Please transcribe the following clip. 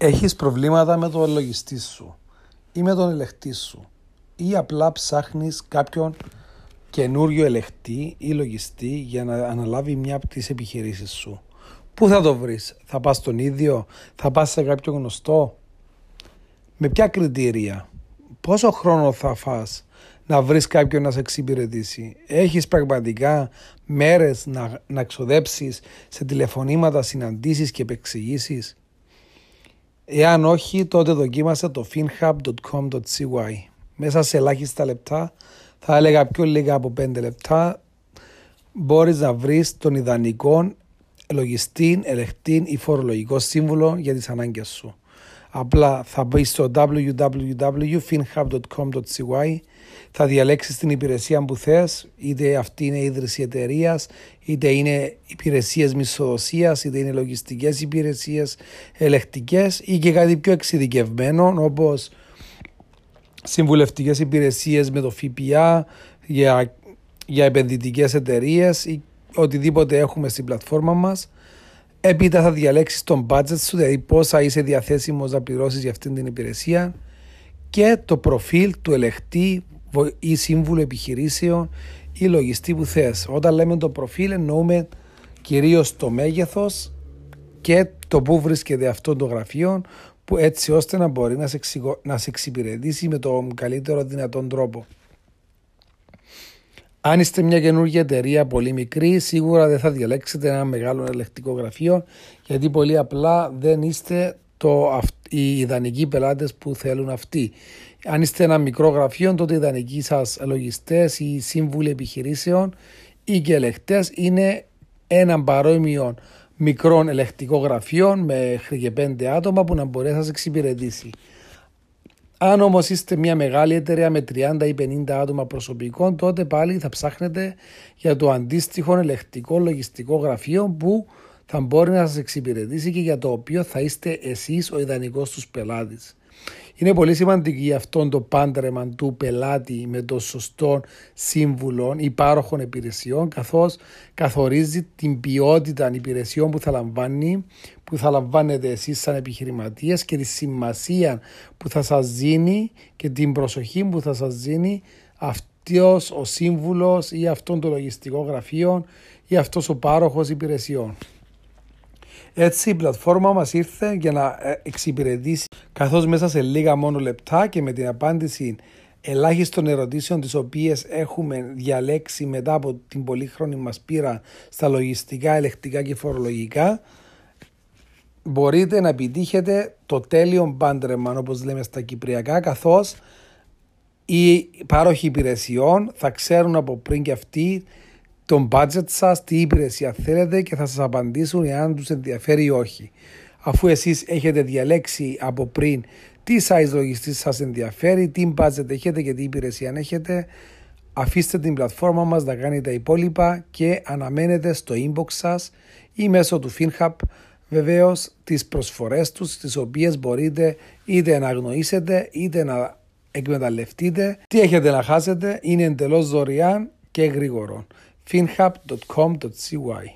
Έχεις προβλήματα με το λογιστή σου ή με τον ελεκτή σου ή απλά ψάχνεις κάποιον καινούριο ελεκτή ή λογιστή για να αναλάβει μια από τις επιχειρήσεις σου. Πού θα το βρεις, θα πας στον ίδιο, θα πας σε κάποιο γνωστό; Με ποια κριτήρια, πόσο χρόνο θα φας να βρεις κάποιον να σε εξυπηρετήσει; Έχεις πραγματικά μέρες να, να ξοδέψεις σε τηλεφωνήματα, συναντήσεις και επεξηγήσεις; Εάν όχι, τότε δοκίμασε το finhub.com.cy. Μέσα σε ελάχιστα λεπτά, θα έλεγα πιο λίγα από 5 λεπτά, μπορείς να βρεις τον ιδανικό λογιστή, ελεκτή ή φορολογικό σύμβουλο για τις ανάγκες σου. Απλά θα μπει στο www.finhub.com.cy θα διαλέξεις την υπηρεσία που θες, είτε αυτή είναι ίδρυση εταιρείας, είτε είναι υπηρεσίες μισθοδοσίας, είτε είναι λογιστικές υπηρεσίες, ελεκτικές ή και κάτι πιο εξειδικευμένο όπως συμβουλευτικές υπηρεσίες με το ΦΠΑ για, για επενδυτικές εταιρείες ή οτιδήποτε έχουμε στην πλατφόρμα μας. Έπειτα θα διαλέξεις τον budget σου, δηλαδή πόσα είσαι διαθέσιμος να πληρώσεις για αυτή την υπηρεσία και το προφίλ του ελεκτή ή σύμβουλο επιχειρήσεων ή λογιστή που θες. Όταν λέμε το προφίλ εννοούμε κυρίως το μέγεθος και το που βρίσκεται αυτό το γραφείο που έτσι ώστε να μπορεί να σε, να σε εξυπηρετήσει με τον καλύτερο δυνατόν τρόπο. Αν είστε μια καινούργια εταιρεία πολύ μικρή, σίγουρα δεν θα διαλέξετε ένα μεγάλο ελεκτικό γραφείο, γιατί πολύ απλά δεν είστε το, οι ιδανικοί πελάτες που θέλουν αυτοί. Αν είστε ένα μικρό γραφείο, τότε οι ιδανικοί σας λογιστές ή σύμβουλοι επιχειρήσεων ή και ελεκτέ είναι ένα παρόμοιο μικρών ελεκτικό γραφείο μέχρι και πέντε άτομα που να μπορεί να σας εξυπηρετήσει. Αν όμως είστε μια μεγάλη εταιρεία με 30 ή 50 άτομα προσωπικών, τότε πάλι θα ψάχνετε για το αντίστοιχο ελεκτικό λογιστικό γραφείο που θα μπορεί να σας εξυπηρετήσει και για το οποίο θα είστε εσείς ο ιδανικός τους πελάτης. Είναι πολύ σημαντική αυτό το πάντρεμα του πελάτη με το σωστό σύμβουλο ή πάροχων υπηρεσιών καθώς καθορίζει την ποιότητα υπηρεσιών που θα λαμβάνει, που θα λαμβάνετε εσείς σαν επιχειρηματίες και τη σημασία που θα σας δίνει και την προσοχή που θα σας δίνει αυτός ο σύμβουλος ή αυτόν το λογιστικό γραφείο ή αυτός ο πάροχος υπηρεσιών. Έτσι η πλατφόρμα μας ήρθε για να ε, εξυπηρετήσει καθώς μέσα σε λίγα μόνο λεπτά και με την απάντηση ελάχιστων ερωτήσεων τις οποίες έχουμε διαλέξει μετά από την πολύχρονη μας πείρα στα λογιστικά, ελεκτικά και φορολογικά μπορείτε να επιτύχετε το τέλειο πάντρεμα όπως λέμε στα κυπριακά καθώς οι πάροχοι υπηρεσιών θα ξέρουν από πριν και αυτοί τον budget σας, τι υπηρεσία θέλετε και θα σας απαντήσουν εάν τους ενδιαφέρει ή όχι. Αφού εσείς έχετε διαλέξει από πριν τι size λογιστής σας ενδιαφέρει, τι budget έχετε και τι υπηρεσία έχετε, αφήστε την πλατφόρμα μας να κάνει τα υπόλοιπα και αναμένετε στο inbox σας ή μέσω του FinHub βεβαίως τις προσφορές τους τις οποίες μπορείτε είτε να αγνοήσετε είτε να εκμεταλλευτείτε. Τι έχετε να χάσετε είναι εντελώς δωρεάν και γρήγορο finhub.com.cy